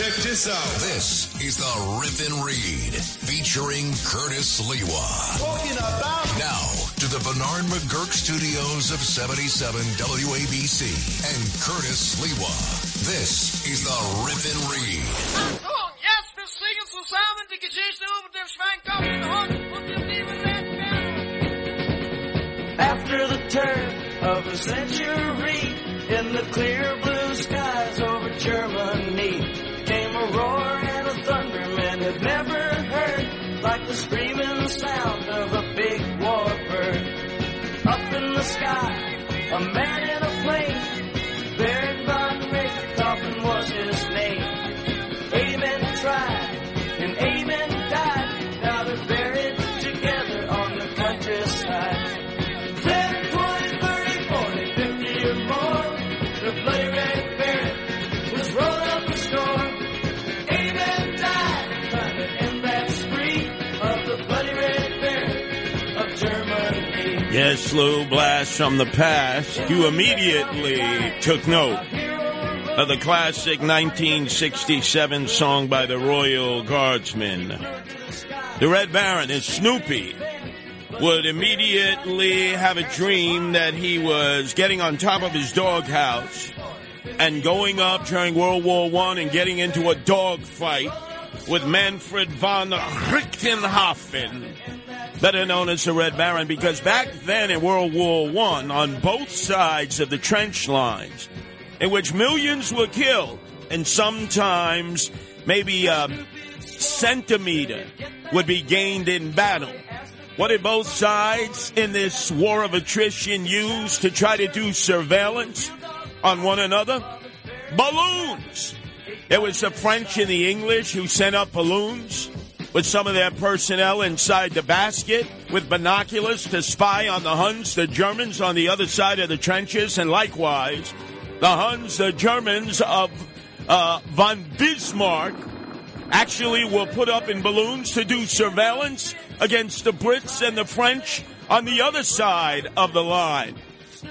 Check this out. This is the Rip and Read featuring Curtis Sliwa. Talking about Now to the Bernard McGuirk studios of 77 WABC and Curtis Sliwa. This is the Rip and Read. Achtung, jetzt singen zusammen die Geschichte über den schweinkopfigen und den lieben After the turn of the century, in the clear blue skies over Germany, had never heard, like the screaming sound of a big warbird. Up in the sky, a man in a plane, Baron von Richthofen was his Yes, slow blast from the past. You immediately took note of the classic 1967 song by the Royal Guardsmen. The Red Baron is Snoopy would immediately have a dream that he was getting on top of his doghouse and going up during World War One and getting into a dog fight with Manfred von Richthofen, better known as the Red Baron, because back then in World War One, on both sides of the trench lines, in which millions were killed, and sometimes maybe a centimeter would be gained in battle. What did both sides in this war of attrition use to try to do surveillance on one another? Balloons! It was the French and the English who sent up balloons with some of their personnel inside the basket with binoculars to spy on the Huns, the Germans on the other side of the trenches, and likewise, the Huns, the Germans of uh, von Bismarck actually were put up in balloons to do surveillance against the Brits and the French on the other side of the line.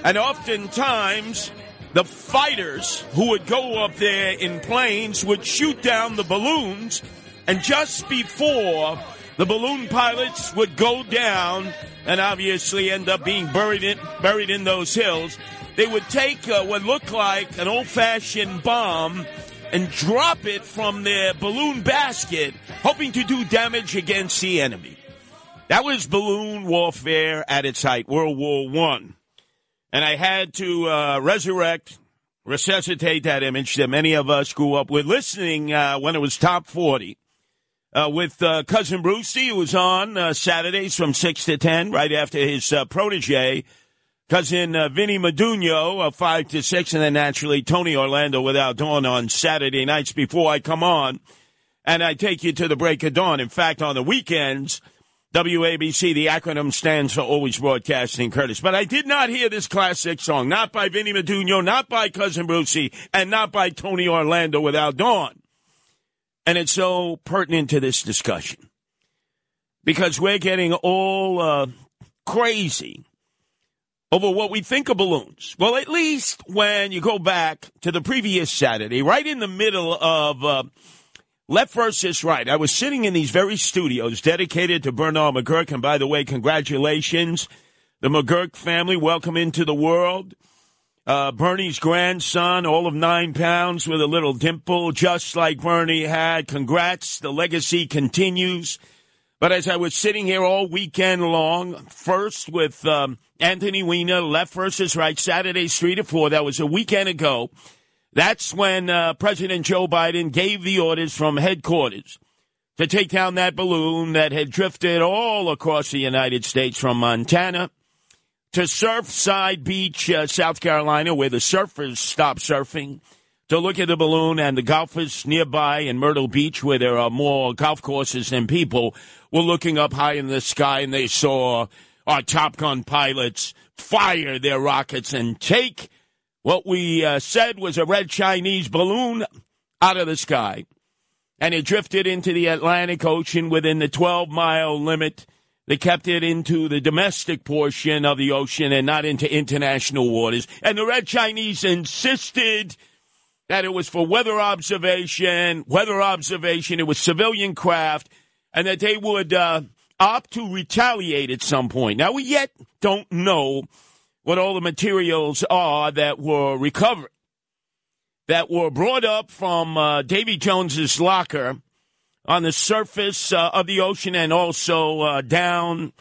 And oftentimes, the fighters who would go up there in planes would shoot down the balloons, and just before the balloon pilots would go down and obviously end up being buried in, buried in those hills, they would take uh, what looked like an old fashioned bomb and drop it from their balloon basket, hoping to do damage against the enemy. That was balloon warfare at its height, World War One. And I had to uh, resurrect, resuscitate that image that many of us grew up with listening uh, when it was top 40. Uh, with uh, cousin Brucey, who was on uh, Saturdays from 6 to 10, right after his uh, protege, cousin uh, Vinny Madugno, uh, 5 to 6, and then naturally Tony Orlando without dawn on Saturday nights before I come on. And I take you to the break of dawn. In fact, on the weekends, WABC, the acronym stands for Always Broadcasting Curtis. But I did not hear this classic song, not by Vinny Madugno, not by Cousin Brucey, and not by Tony Orlando without Dawn. And it's so pertinent to this discussion because we're getting all uh, crazy over what we think of balloons. Well, at least when you go back to the previous Saturday, right in the middle of uh, left versus right, I was sitting in these very studios dedicated to Bernard McGuirk. And by the way, congratulations the McGuirk family, welcome into the world. Uh, Bernie's grandson, all of nine pounds with a little dimple, just like Bernie had. Congrats. The legacy continues. But as I was sitting here all weekend long, first with um, Anthony Weiner, left versus right, Saturday, 3 to 4, that was a weekend ago. That's when uh, President Joe Biden gave the orders from headquarters to take down that balloon that had drifted all across the United States from Montana to Surfside Beach, uh, South Carolina, where the surfers stop surfing, to look at the balloon and the golfers nearby in Myrtle Beach, where there are more golf courses than people, were looking up high in the sky and they saw our Top Gun pilots fire their rockets and take what we uh, said was a red Chinese balloon out of the sky. And it drifted into the Atlantic Ocean within the 12 mile limit they kept it into the domestic portion of the ocean and not into international waters. And the Red Chinese insisted that it was for weather observation, weather observation, it was civilian craft, and that they would uh, opt to retaliate at some point. Now, we yet don't know what all the materials are that were recovered, that were brought up from uh, Davy Jones's locker on the surface uh, of the ocean and also uh, down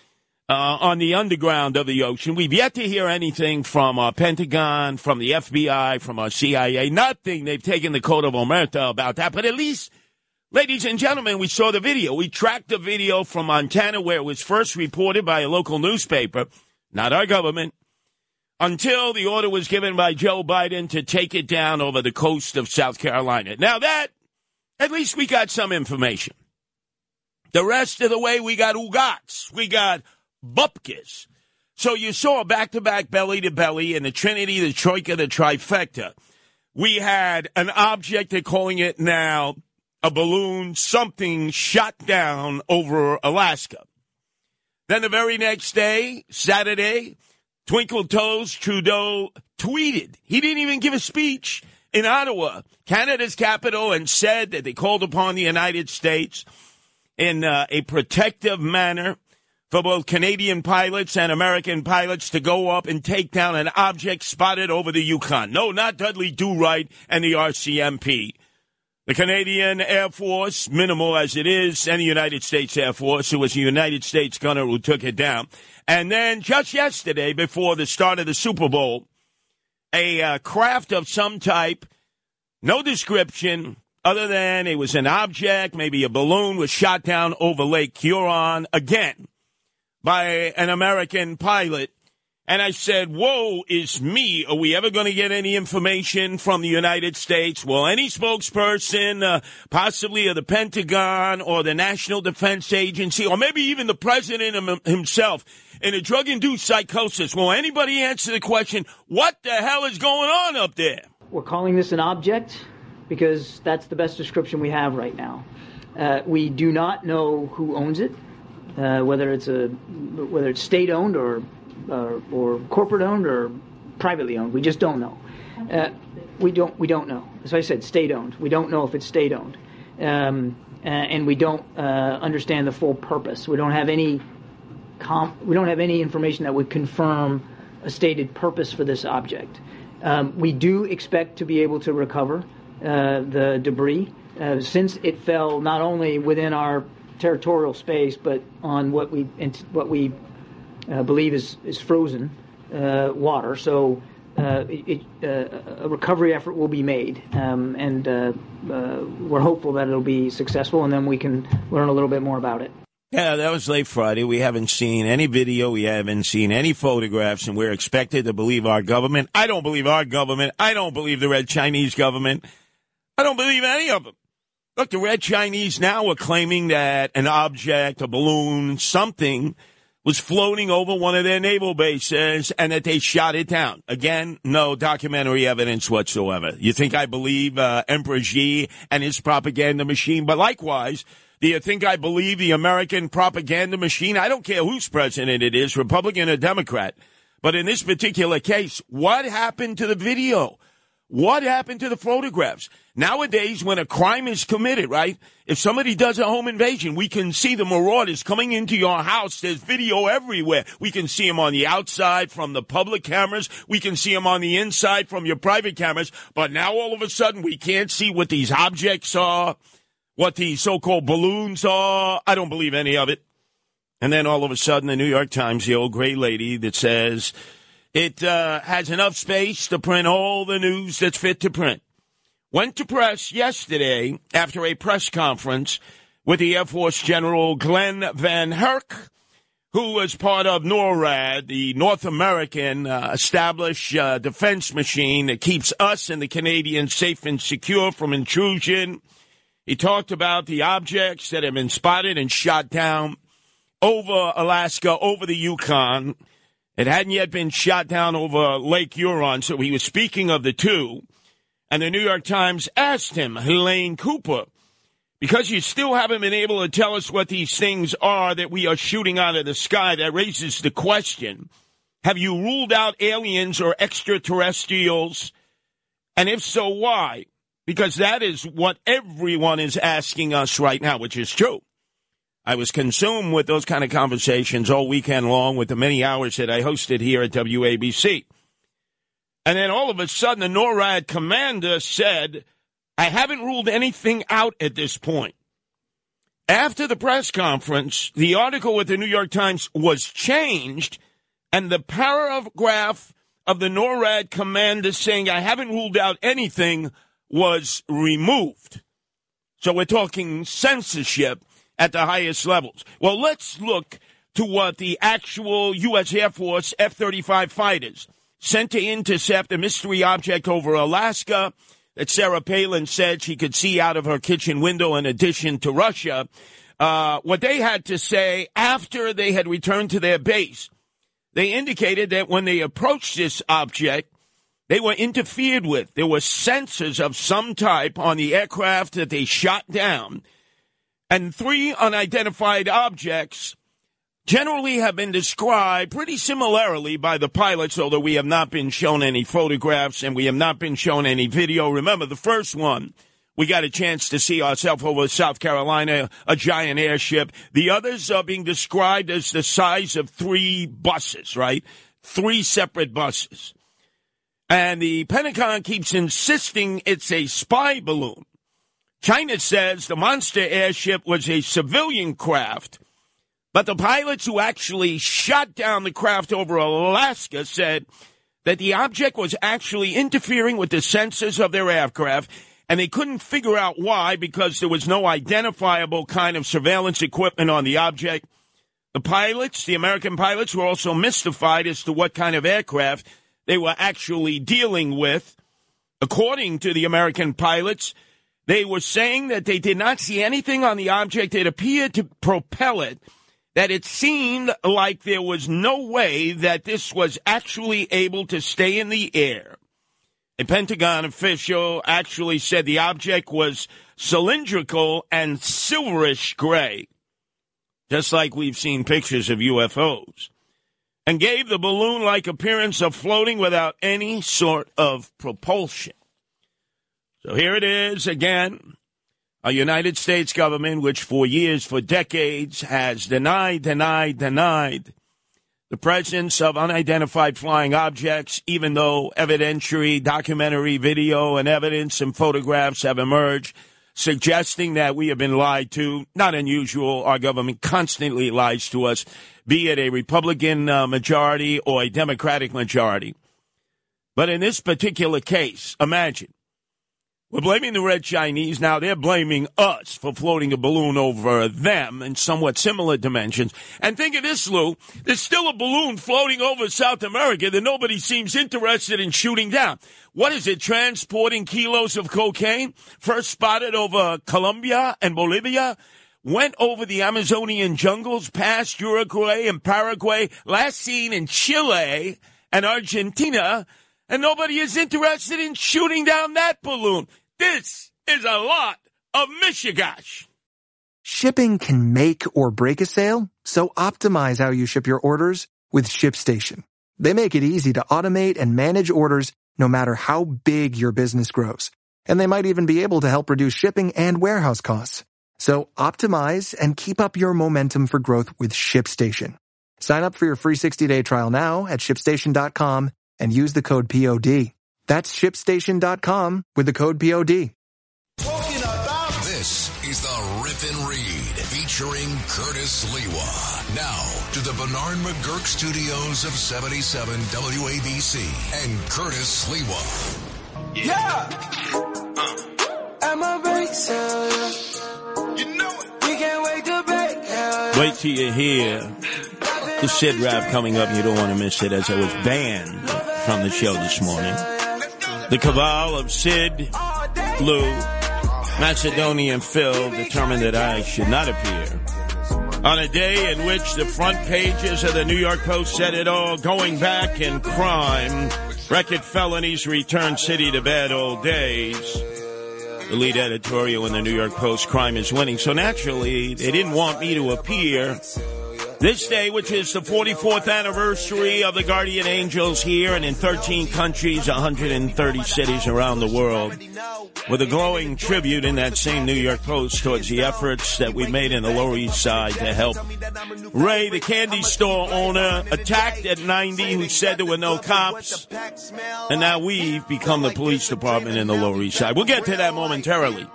uh, on the underground of the ocean. We've yet to hear anything from our Pentagon, from the FBI, from our CIA. Nothing. They've taken the code of omerta about that. But at least, ladies and gentlemen, we saw the video. We tracked the video from Montana where it was first reported by a local newspaper, not our government, until the order was given by Joe Biden to take it down over the coast of South Carolina. Now that at least we got some information. The rest of the way, we got ugats, we got bupkis. So you saw back to back, belly to belly, in the Trinity, the Troika, the trifecta. We had an object, they're calling it now a balloon, something shot down over Alaska. Then the very next day, Saturday, Twinkle Toes Trudeau tweeted. He didn't even give a speech in Ottawa, Canada's capital, and said that they called upon the United States in uh, a protective manner for both Canadian pilots and American pilots to go up and take down an object spotted over the Yukon. No, not Dudley Do Right and the RCMP. The Canadian Air Force, minimal as it is, and the United States Air Force, it was a United States gunner who took it down. And then just yesterday, before the start of the Super Bowl, a uh, craft of some type, no description other than it was an object, maybe a balloon, was shot down over Lake Huron again by an American pilot. And I said, Whoa, is me. Are we ever going to get any information from the United States? Will any spokesperson, uh, possibly of the Pentagon or the National Defense Agency, or maybe even the president himself, in a drug induced psychosis. Will anybody answer the question, what the hell is going on up there? We're calling this an object because that's the best description we have right now. Uh, we do not know who owns it, uh, whether it's a whether it's state owned or uh, or corporate owned or privately owned. We just don't know. Uh, we don't we don't know. As I said, state owned. We don't know if it's state owned, um, uh, and we don't uh, understand the full purpose. We don't have any comp- we don't have any information that would confirm a stated purpose for this object. Um, we do expect to be able to recover the debris since it fell not only within our territorial space but on what we what we uh, believe is is frozen uh, water. So. Uh, it, uh, a recovery effort will be made, um, and we're hopeful that it'll be successful, and then we can learn a little bit more about it. Yeah, that was late Friday. We haven't seen any video. We haven't seen any photographs, and we're expected to believe our government. I don't believe our government. I don't believe the Red Chinese government. I don't believe any of them. Look, the Red Chinese now are claiming that an object, a balloon, something was floating over one of their naval bases and that they shot it down. Again, no documentary evidence whatsoever. You think I believe uh, Emperor Xi and his propaganda machine? But likewise, do you think I believe the American propaganda machine? I don't care whose president it is, Republican or Democrat. But in this particular case, what happened to the video? What happened to the photographs? Nowadays, when a crime is committed, right? If somebody does a home invasion, we can see the marauders coming into your house. There's video everywhere. We can see them on the outside from the public cameras. We can see them on the inside from your private cameras. But now all of a sudden, we can't see what these objects are, what these so-called balloons are. I don't believe any of it. And then all of a sudden, the New York Times, the old gray lady that says, it uh, has enough space to print all the news that's fit to print. Went to press yesterday after a press conference with the Air Force General Glen VanHerck, who was part of NORAD, the North American uh, established uh, defense machine that keeps us and the Canadians safe and secure from intrusion. He talked about the objects that have been spotted and shot down over Alaska, over the Yukon. It hadn't yet been shot down over Lake Huron, so he was speaking of the two. And the New York Times asked him, Helene Cooper, because you still haven't been able to tell us what these things are that we are shooting out of the sky, that raises the question have you ruled out aliens or extraterrestrials? And if so, why? Because that is what everyone is asking us right now, which is true. I was consumed with those kind of conversations all weekend long with the many hours that I hosted here at WABC. And then all of a sudden, the NORAD commander said, I haven't ruled anything out at this point. After the press conference, the article with the New York Times was changed, and the paragraph of the NORAD commander saying, I haven't ruled out anything was removed. So we're talking censorship at the highest levels. Well, let's look to what the actual U.S. Air Force F 35 fighters sent to intercept a mystery object over Alaska that Sarah Palin said she could see out of her kitchen window in addition to Russia. Uh, what they had to say after they had returned to their base, they indicated that when they approached this object, they were interfered with. There were sensors of some type on the aircraft that they shot down and three unidentified objects generally have been described pretty similarly by the pilots, although we have not been shown any photographs and we have not been shown any video. Remember, the first one, we got a chance to see ourselves over South Carolina, a giant airship. The others are being described as the size of three buses, right? Three separate buses. And the Pentagon keeps insisting it's a spy balloon. China says the monster airship was a civilian craft, but the pilots who actually shot down the craft over Alaska said that the object was actually interfering with the sensors of their aircraft, and they couldn't figure out why because there was no identifiable kind of surveillance equipment on the object. The pilots, the American pilots, were also mystified as to what kind of aircraft they were actually dealing with. According to the American pilots, they were saying that they did not see anything on the object that appeared to propel it, that it seemed like there was no way that this was actually able to stay in the air. A Pentagon official actually said the object was cylindrical and silverish gray, just like we've seen pictures of UFOs, and gave the balloon like appearance of floating without any sort of propulsion. So here it is again. A United States government which for years, for decades, has denied, denied, denied the presence of unidentified flying objects, even though evidentiary, documentary video, and evidence and photographs have emerged suggesting that we have been lied to. Not unusual. Our government constantly lies to us, be it a Republican uh, majority or a Democratic majority. But in this particular case, imagine we're blaming the red Chinese. Now they're blaming us for floating a balloon over them in somewhat similar dimensions. And think of this, Lou. There's still a balloon floating over South America that nobody seems interested in shooting down. What is it? Transporting kilos of cocaine? First spotted over Colombia and Bolivia? Went over the Amazonian jungles past Uruguay and Paraguay. Last seen in Chile and Argentina and nobody is interested in shooting down that balloon. This is a lot of mishigash. Shipping can make or break a sale, so optimize how you ship your orders with ShipStation. They make it easy to automate and manage orders no matter how big your business grows. And they might even be able to help reduce shipping and warehouse costs. So optimize and keep up your momentum for growth with ShipStation. Sign up for your free 60-day trial now at shipstation.com and use the code POD. That's shipstation.com with the code POD. Talking about This is the Rip and Read featuring Curtis Sliwa. Now to the Bernard McGuirk studios of 77 WABC and Curtis Sliwa. Yeah. Uh. I'm a racer. You know it. We can't wait to break. hell. Wait till you hear the shit rap coming up. You don't want to miss it as I was banned from the show this morning. The cabal of Sid, Lou, Macedonia, and Phil determined that I should not appear. On a day in which the front pages of the New York Post said it all, going back in crime, record felonies return city to bad old days. The lead editorial in the New York Post, crime is winning. So naturally, they didn't want me to appear this day, which is the 44th anniversary of the Guardian Angels here and in 13 countries, 130 cities around the world, with a glowing tribute in that same New York Post towards the efforts that we made in the Lower East Side to help Ray, the candy store owner, attacked at 90, who said there were no cops, and now we've become the police department in the Lower East Side. We'll get to that momentarily.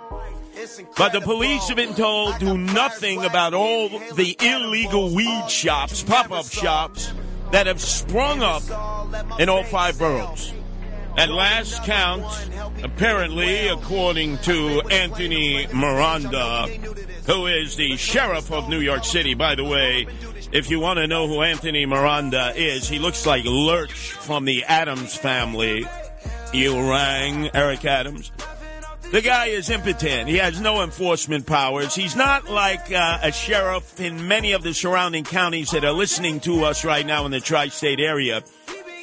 But the police have been told do nothing about all the illegal weed shops, pop-up shops that have sprung up in all five boroughs. At last count, apparently, according to Anthony Miranda, who is the sheriff of New York City, by the way, if you want to know who Anthony Miranda is, he looks like Lurch from the Addams family. You rang Eric Adams. The guy is impotent. He has no enforcement powers. He's not like uh, a sheriff in many of the surrounding counties that are listening to us right now in the tri state area,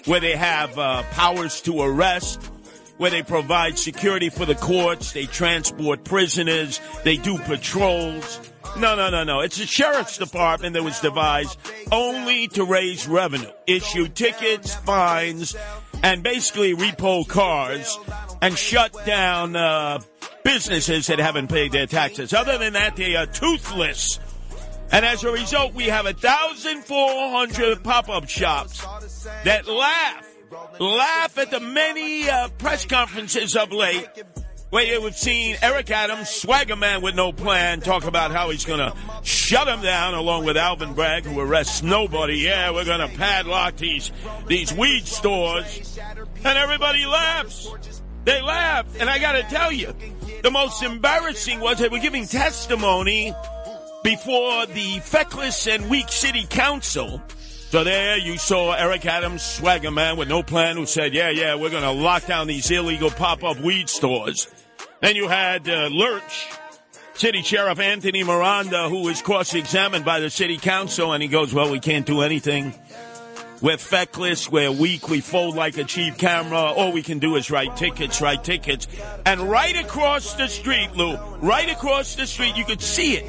where they have uh, powers to arrest, where they provide security for the courts, they transport prisoners, they do patrols. No, no, no, no. It's a sheriff's department that was devised only to raise revenue, issue tickets, fines, and basically repo cars and shut down uh, businesses that haven't paid their taxes. Other than that, they are toothless. And as a result, we have 1,400 pop-up shops that laugh, laugh at the many uh, press conferences of late you have seen Eric Adams, swagger man with no plan, talk about how he's going to shut him down along with Alvin Bragg, who arrests nobody. Yeah, we're going to padlock these, these weed stores. And everybody laughs. They laugh. And I got to tell you, the most embarrassing was they were giving testimony before the feckless and weak city council. So there you saw Eric Adams, swagger man with no plan, who said, yeah, yeah, we're going to lock down these illegal pop-up weed stores. Then you had uh, Lurch, City Sheriff Anthony Miranda, who was cross-examined by the city council, and he goes, well, we can't do anything. We're feckless, we're weak, we fold like a cheap camera. All we can do is write tickets, write tickets. And right across the street, Lou, right across the street, you could see it.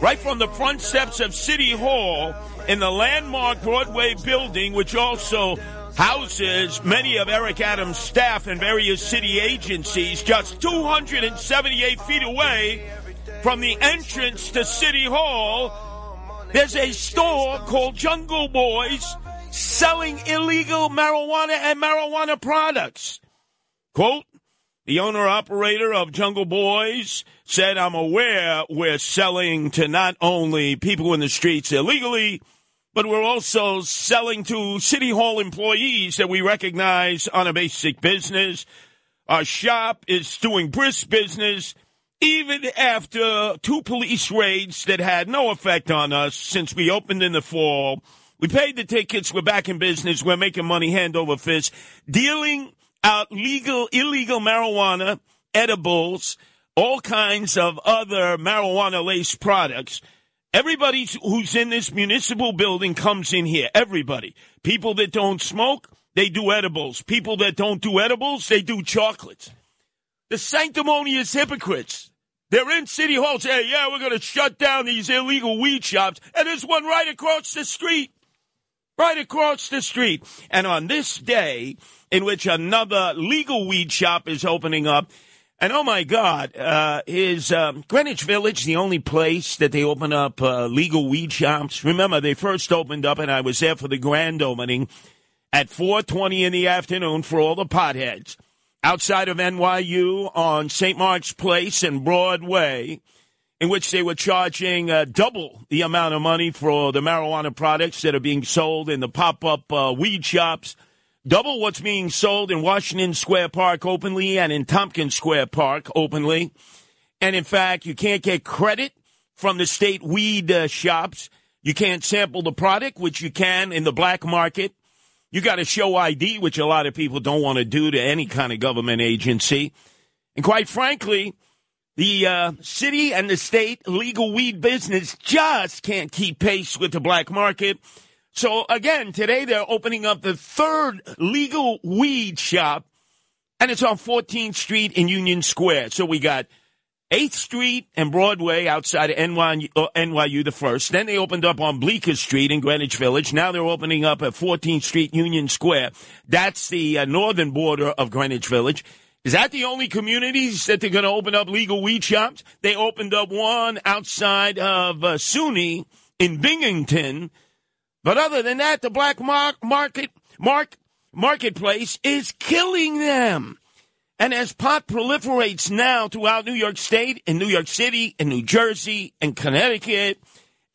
Right from the front steps of City Hall in the landmark Broadway building, which also houses many of Eric Adams' staff and various city agencies, just 278 feet away from the entrance to City Hall, there's a store called Jungle Boys selling illegal marijuana and marijuana products. Quote, the owner operator of Jungle Boys said, I'm aware we're selling to not only people in the streets illegally, but we're also selling to City Hall employees that we recognize on a basic business. Our shop is doing brisk business even after two police raids that had no effect on us since we opened in the fall. We paid the tickets. We're back in business. We're making money hand over fist, dealing out legal, illegal marijuana, edibles, all kinds of other marijuana laced products. Everybody who's in this municipal building comes in here. Everybody. People that don't smoke, they do edibles. People that don't do edibles, they do chocolates. The sanctimonious hypocrites. They're in City Hall saying, yeah, we're going to shut down these illegal weed shops. And there's one right across the street. right across the street. And on this day, in which another legal weed shop is opening up, and oh my God, uh, is um, Greenwich Village the only place that they open up uh, legal weed shops? Remember, they first opened up, and I was there for the grand opening at 4:20 in the afternoon for all the potheads outside of NYU on St. Mark's Place and Broadway, in which they were charging uh, double the amount of money for the marijuana products that are being sold in the pop-up uh, weed shops double what's being sold in Washington Square Park openly and in Tompkins Square Park openly. And in fact, you can't get credit from the state weed uh, shops. You can't sample the product, which you can in the black market. You got to show ID, which a lot of people don't want to do to any kind of government agency. And quite frankly, the uh, city and the state legal weed business just can't keep pace with the black market. So again, today they're opening up the third legal weed shop, and it's on 14th Street in Union Square. So we got 8th Street and Broadway outside of NYU, uh, NYU the first. Then they opened up on Bleecker Street in Greenwich Village. Now they're opening up at 14th Street Union Square. That's the uh, northern border of Greenwich Village. Is that the only communities that they're going to open up legal weed shops? They opened up one outside of uh, SUNY in Binghamton but other than that, the black market mark, marketplace is killing them. And as pot proliferates now throughout New York State, in New York City, in New Jersey, and Connecticut,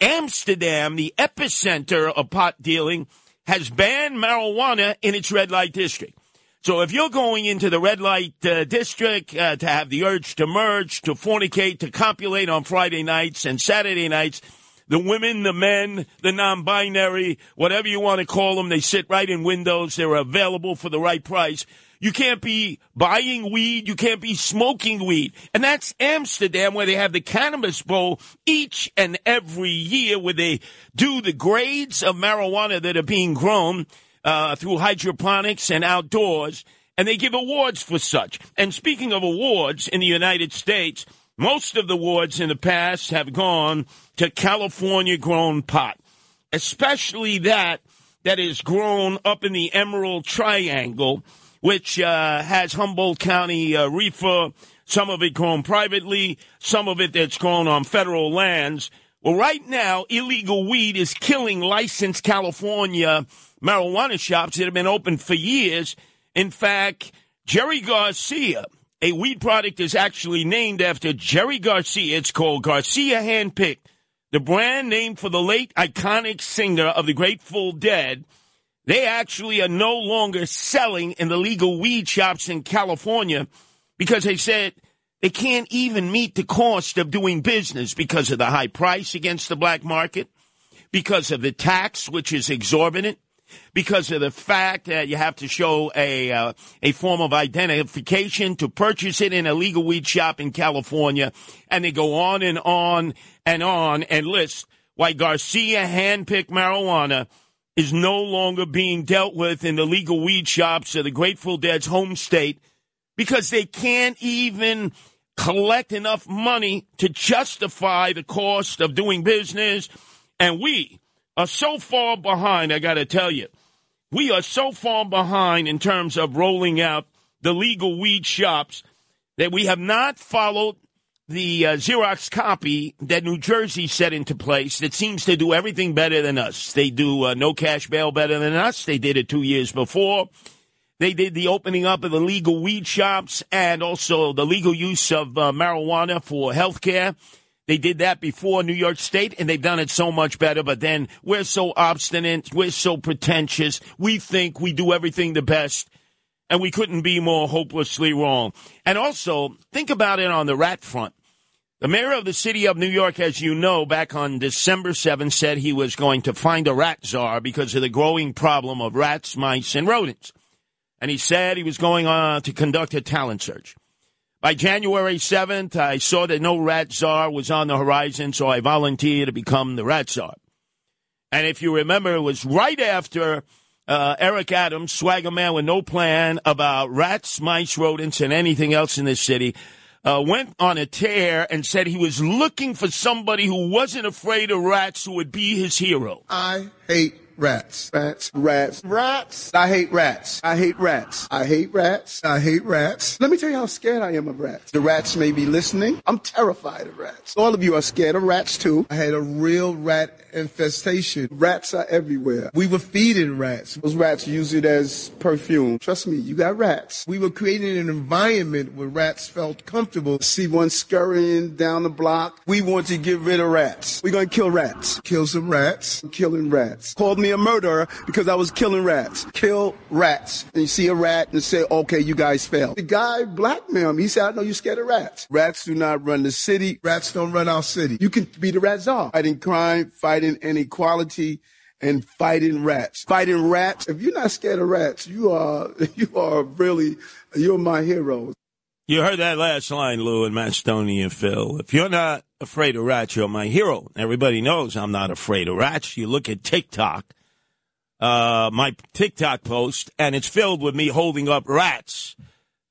Amsterdam, the epicenter of pot dealing, has banned marijuana in its red light district. So if you're going into the red light uh, district uh, to have the urge to merge, to fornicate, to copulate on Friday nights and Saturday nights, the women, the men, the non binary, whatever you want to call them, they sit right in windows. They're available for the right price. You can't be buying weed. You can't be smoking weed. And that's Amsterdam where they have the cannabis bowl each and every year where they do the grades of marijuana that are being grown uh, through hydroponics and outdoors. And they give awards for such. And speaking of awards in the United States, most of the awards in the past have gone to California grown pot, especially that that is grown up in the Emerald Triangle, which uh, has Humboldt County uh, reefer, some of it grown privately, some of it that's grown on federal lands. Well, right now, illegal weed is killing licensed California marijuana shops that have been open for years. In fact, Jerry Garcia, a weed product is actually named after Jerry Garcia. It's called Garcia Handpicked the brand name for the late iconic singer of the Grateful Dead, they actually are no longer selling in the legal weed shops in California because they said they can't even meet the cost of doing business because of the high price against the black market, because of the tax, which is exorbitant, because of the fact that you have to show a uh, a form of identification to purchase it in a legal weed shop in California, and they go on and on and on and list why Garcia handpicked marijuana is no longer being dealt with in the legal weed shops of the Grateful Dead's home state because they can't even collect enough money to justify the cost of doing business. And we are so far behind, I got to tell you. We are so far behind in terms of rolling out the legal weed shops that we have not followed the uh, Xerox copy that New Jersey set into place that seems to do everything better than us. They do uh, no cash bail better than us. They did it two years before. They did the opening up of the legal weed shops and also the legal use of uh, marijuana for health care. They did that before New York State, and they've done it so much better. But then we're so obstinate, we're so pretentious. We think we do everything the best, and we couldn't be more hopelessly wrong. And also, think about it on the rat front. The mayor of the city of New York, as you know, back on December 7th, said he was going to find a rat czar because of the growing problem of rats, mice, and rodents. And he said he was going on to conduct a talent search. By January 7th, I saw that no rat czar was on the horizon, so I volunteered to become the rat czar. And if you remember, it was right after uh, Eric Adams, swagger man with no plan about rats, mice, rodents, and anything else in this city, uh, went on a tear and said he was looking for somebody who wasn't afraid of rats who would be his hero. I hate rats. Rats. Rats. Rats. I hate rats. I hate rats. I hate rats. I hate rats. Let me tell you how scared I am of rats. The rats may be listening. I'm terrified of rats. All of you are scared of rats too. I had a real rat infestation. Rats are everywhere. We were feeding rats. Those rats use it as perfume. Trust me, you got rats. We were creating an environment where rats felt comfortable. See one scurrying down the block. We want to get rid of rats. We're going to kill rats. Kill some rats. I'm killing rats. Called me a murderer because I was killing rats. Kill rats. And you see a rat and say, okay, you guys failed. The guy blackmailed me. He said, I know you're scared of rats. Rats do not run the city. Rats don't run our city. You can be the rat czar. Fighting crime, fighting inequality, and fighting rats. Fighting rats. If you're not scared of rats, you are, you are really, you're my hero. You heard that last line, Lou and Matt Stoney and Phil. If you're not afraid of rats, you're my hero. Everybody knows I'm not afraid of rats. You look at TikTok, uh, my TikTok post, and it's filled with me holding up rats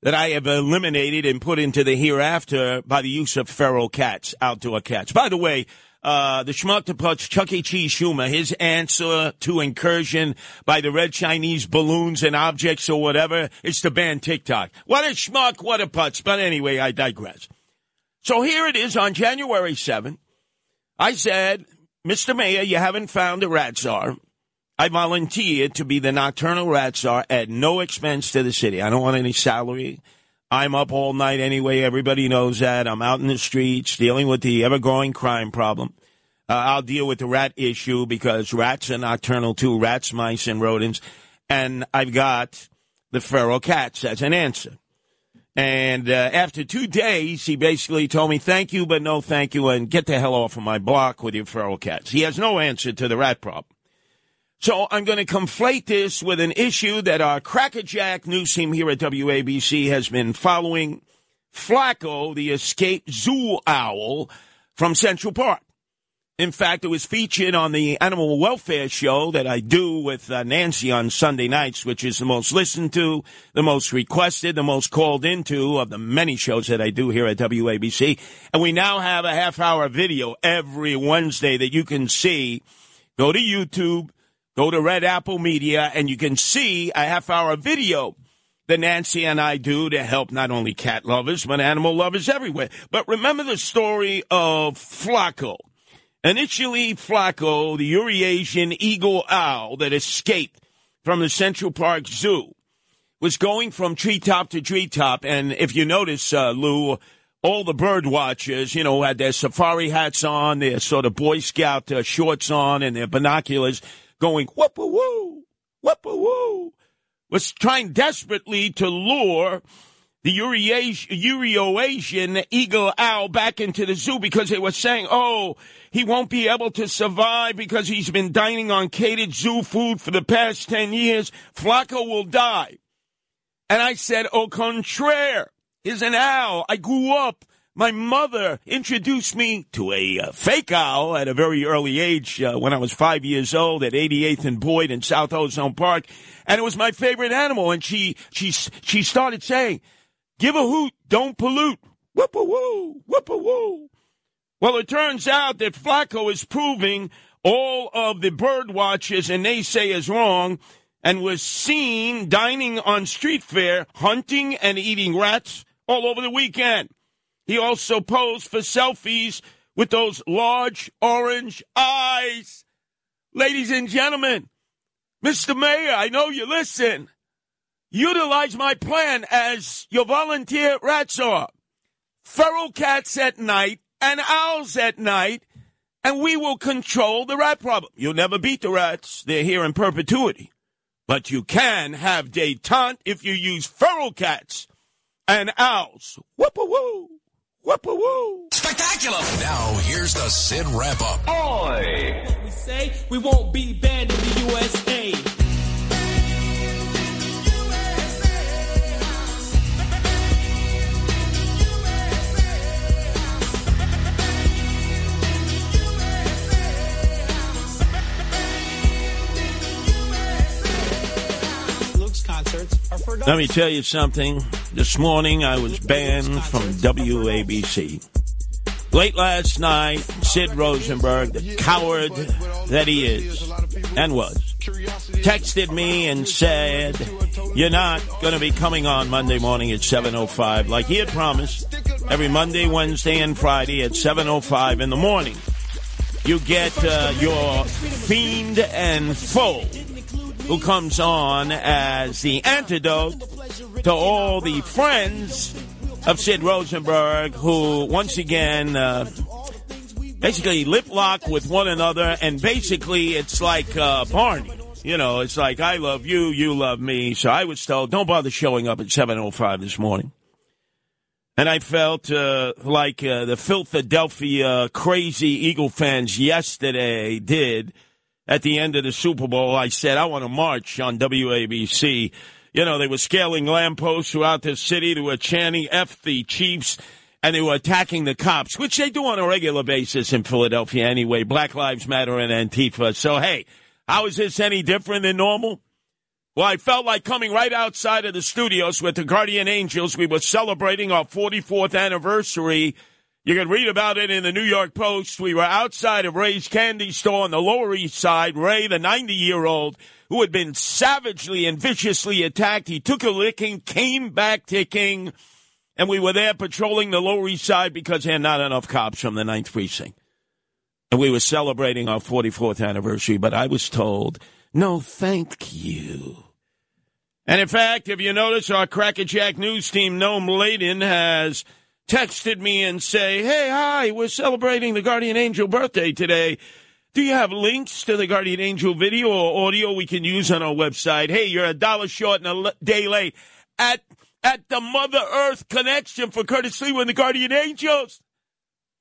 that I have eliminated and put into the hereafter by the use of feral cats, outdoor cats. By the way, uh, the schmuck to putz, Chuck E. Cheese Schumer, his answer to incursion by the red Chinese balloons and objects or whatever is to ban TikTok. What a schmuck, what a putz. But anyway, I digress. So here it is on January 7th. I said, Mr. Mayor, you haven't found a rat czar. I volunteered to be the nocturnal rat czar at no expense to the city. I don't want any salary. I'm up all night anyway. Everybody knows that. I'm out in the streets dealing with the ever growing crime problem. Uh, I'll deal with the rat issue because rats are nocturnal too rats, mice, and rodents. And I've got the feral cats as an answer. And uh, after two days, he basically told me, thank you, but no thank you, and get the hell off of my block with your feral cats. He has no answer to the rat problem. So I'm going to conflate this with an issue that our crackerjack news team here at WABC has been following. Flaco, the escaped zoo owl from Central Park. In fact, it was featured on the animal welfare show that I do with uh, Nancy on Sunday nights, which is the most listened to, the most requested, the most called into of the many shows that I do here at WABC. And we now have a half hour video every Wednesday that you can see. Go to YouTube, go to Red Apple Media, and you can see a half hour video that Nancy and I do to help not only cat lovers, but animal lovers everywhere. But remember the story of Flaco. Initially, Flaco, the Eurasian eagle owl that escaped from the Central Park Zoo, was going from treetop to treetop. And if you notice, uh, Lou, all the bird watchers, you know, had their safari hats on, their sort of Boy Scout uh, shorts on, and their binoculars going whoop a woo, whoop a woo, was trying desperately to lure the Eurasian eagle owl back into the zoo because they were saying, oh, he won't be able to survive because he's been dining on catered zoo food for the past 10 years. Flaco will die. And I said, au contraire, he's an owl. I grew up. My mother introduced me to a uh, fake owl at a very early age uh, when I was five years old at 88th and Boyd in South Ozone Park. And it was my favorite animal. And she, she, she started saying, give a hoot, don't pollute. Whoop a woo, whoop a woo. Well, it turns out that Flaco is proving all of the bird watchers and naysayers wrong and was seen dining on street fare, hunting and eating rats all over the weekend. He also posed for selfies with those large orange eyes. Ladies and gentlemen, Mr. Mayor, I know you listen. Utilize my plan as your volunteer rats are. Feral cats at night and owls at night, and we will control the rat problem. You'll never beat the rats. They're here in perpetuity. But you can have detente if you use feral cats and owls. Whoop-a-woo. Whoop-a-woo. Spectacular. Now, here's the Sid wrap up. Oi! We say we won't be banned in the USA. Let me tell you something. This morning I was banned from WABC. Late last night, Sid Rosenberg, the coward that he is and was, texted me and said, You're not going to be coming on Monday morning at 7.05 like he had promised. Every Monday, Wednesday, and Friday at 7.05 in the morning. You get uh, your fiend and foe who comes on as the antidote to all the friends of Sid Rosenberg who once again uh, basically lip lock with one another and basically it's like uh, Barney. You know, it's like I love you, you love me. So I was told, don't bother showing up at 7.05 this morning. And I felt uh, like uh, the Philadelphia crazy Eagle fans yesterday did at the end of the Super Bowl. I said, I want to march on WABC. You know, they were scaling lampposts throughout the city. They were chanting F the Chiefs and they were attacking the cops, which they do on a regular basis in Philadelphia anyway. Black Lives Matter and Antifa. So, hey, how is this any different than normal? Well, I felt like coming right outside of the studios with the Guardian Angels. We were celebrating our 44th anniversary. You can read about it in the New York Post. We were outside of Ray's candy store on the Lower East Side. Ray, the 90 year old, who had been savagely and viciously attacked, he took a licking, came back ticking, and we were there patrolling the Lower East Side because there are not enough cops from the Ninth Precinct. And we were celebrating our 44th anniversary, but I was told, no, thank you. And in fact, if you notice, our Crackerjack news team, Noam Laden, has texted me and say, hey, hi, we're celebrating the Guardian Angel birthday today. Do you have links to the Guardian Angel video or audio we can use on our website? Hey, you're a dollar short and a day late at at the Mother Earth Connection for Curtis Lee and the Guardian Angels.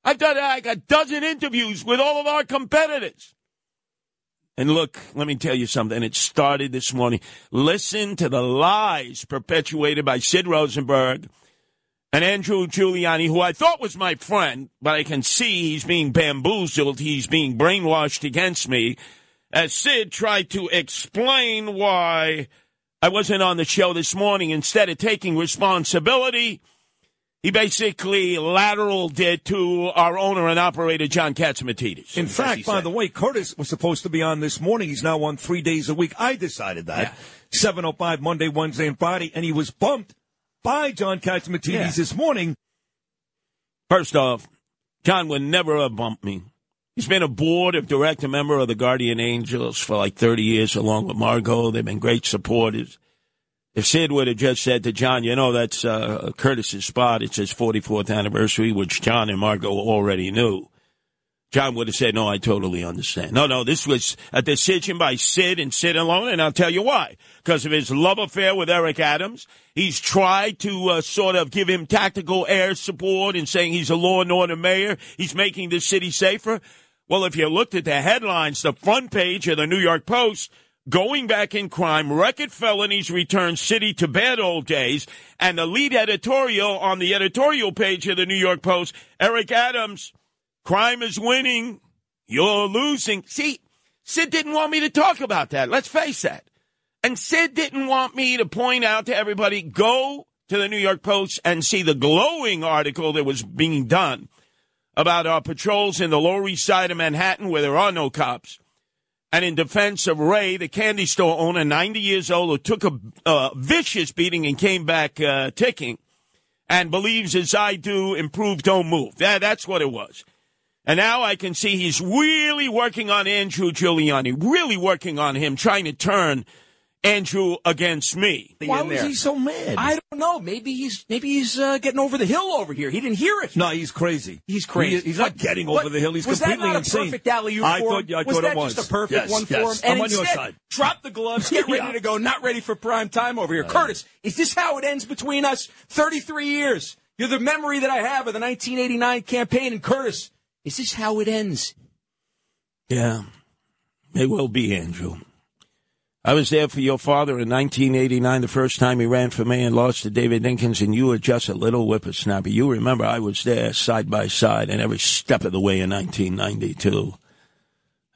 I've done like a dozen interviews with all of our competitors. And look, let me tell you something. It started this morning. Listen to the lies perpetuated by Sid Rosenberg and Andrew Giuliani, who I thought was my friend, but I can see he's being bamboozled. He's being brainwashed against me. As Sid tried to explain why I wasn't on the show this morning, instead of taking responsibility, he basically lateraled it to our owner and operator, John Catsimatidis. In fact, by the way, Curtis was supposed to be on this morning. He's now on three days a week. I decided that. 7.05 Monday, Wednesday, and Friday, and he was bumped by John Catsimatidis Yeah. this morning. First off, John would never have bumped me. He's been a board of director member of the Guardian Angels for like 30 years, along with Margot. They've been great supporters. If Sid would have just said to John, you know, that's uh, Curtis's spot, it's his 44th anniversary, which John and Margot already knew, John would have said, no, I totally understand. No, no, this was a decision by Sid and Sid alone, and I'll tell you why. Because of his love affair with Eric Adams. He's tried to uh, sort of give him tactical air support and saying he's a law and order mayor. He's making the city safer. Well, if you looked at the headlines, the front page of the New York Post, going back in crime, record felonies return city to bad old days, and the lead editorial on the editorial page of the New York Post, Eric Adams, crime is winning, you're losing. See, Sid didn't want me to talk about that. Let's face that. And Sid didn't want me to point out to everybody, go to the New York Post and see the glowing article that was being done about our patrols in the Lower East Side of Manhattan where there are no cops. And in defense of Ray, the candy store owner, 90 years old, who took a uh, vicious beating and came back uh, ticking and believes, as I do, improve, don't move. That, that's what it was. And now I can see he's really working on Andrew Giuliani, really working on him, trying to turn Andrew against me. Why was he so mad? I don't know. Maybe he's maybe he's uh, getting over the hill over here. He didn't hear it. No, he's crazy. He's crazy. He- he's not getting over What- the hill. He's was completely that not insane. a perfect alley oop I thought- him? I was thought that it was. just a perfect Yes, one for him? And I'm on your instead, side. Drop the gloves. Get ready Yeah. to go. Not ready for prime time over here. Curtis, is this how it ends between us? Thirty-three years. You're the memory that I have of the 1989 campaign. And Curtis, is this how it ends? Yeah, may well be, Andrew. I was there for your father in 1989, the first time he ran for mayor and lost to David Dinkins, and you were just a little whippersnapper. You remember I was there side by side and every step of the way in 1992.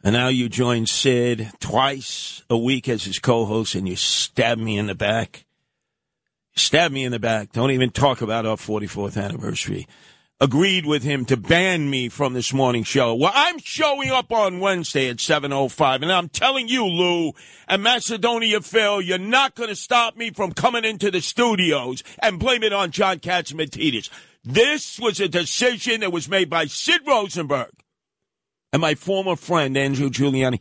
And now you join Sid twice a week as his co-host, and you stab me in the back. Stab me in the back. Don't even talk about our 44th anniversary. Agreed with him to ban me from this morning show. Well, I'm showing up on Wednesday at 7.05, and I'm telling you, Lou, and Macedonia Phil, you're not going to stop me from coming into the studios and blame it on John Catsimatidis. This was a decision that was made by Sid Rosenberg and my former friend, Andrew Giuliani.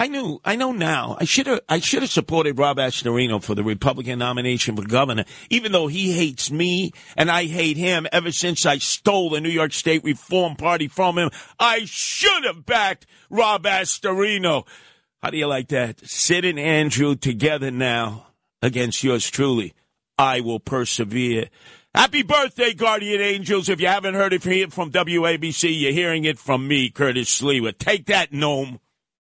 I knew, I know now. I should have, I should have supported Rob Astorino for the Republican nomination for governor, even though he hates me and I hate him ever since I stole the New York State Reform Party from him. I should have backed Rob Astorino. How do you like that? Sid and Andrew together now against yours truly. I will persevere. Happy birthday, Guardian Angels. If you haven't heard it from WABC, you're hearing it from me, Curtis Sliwa. Take that, Noam.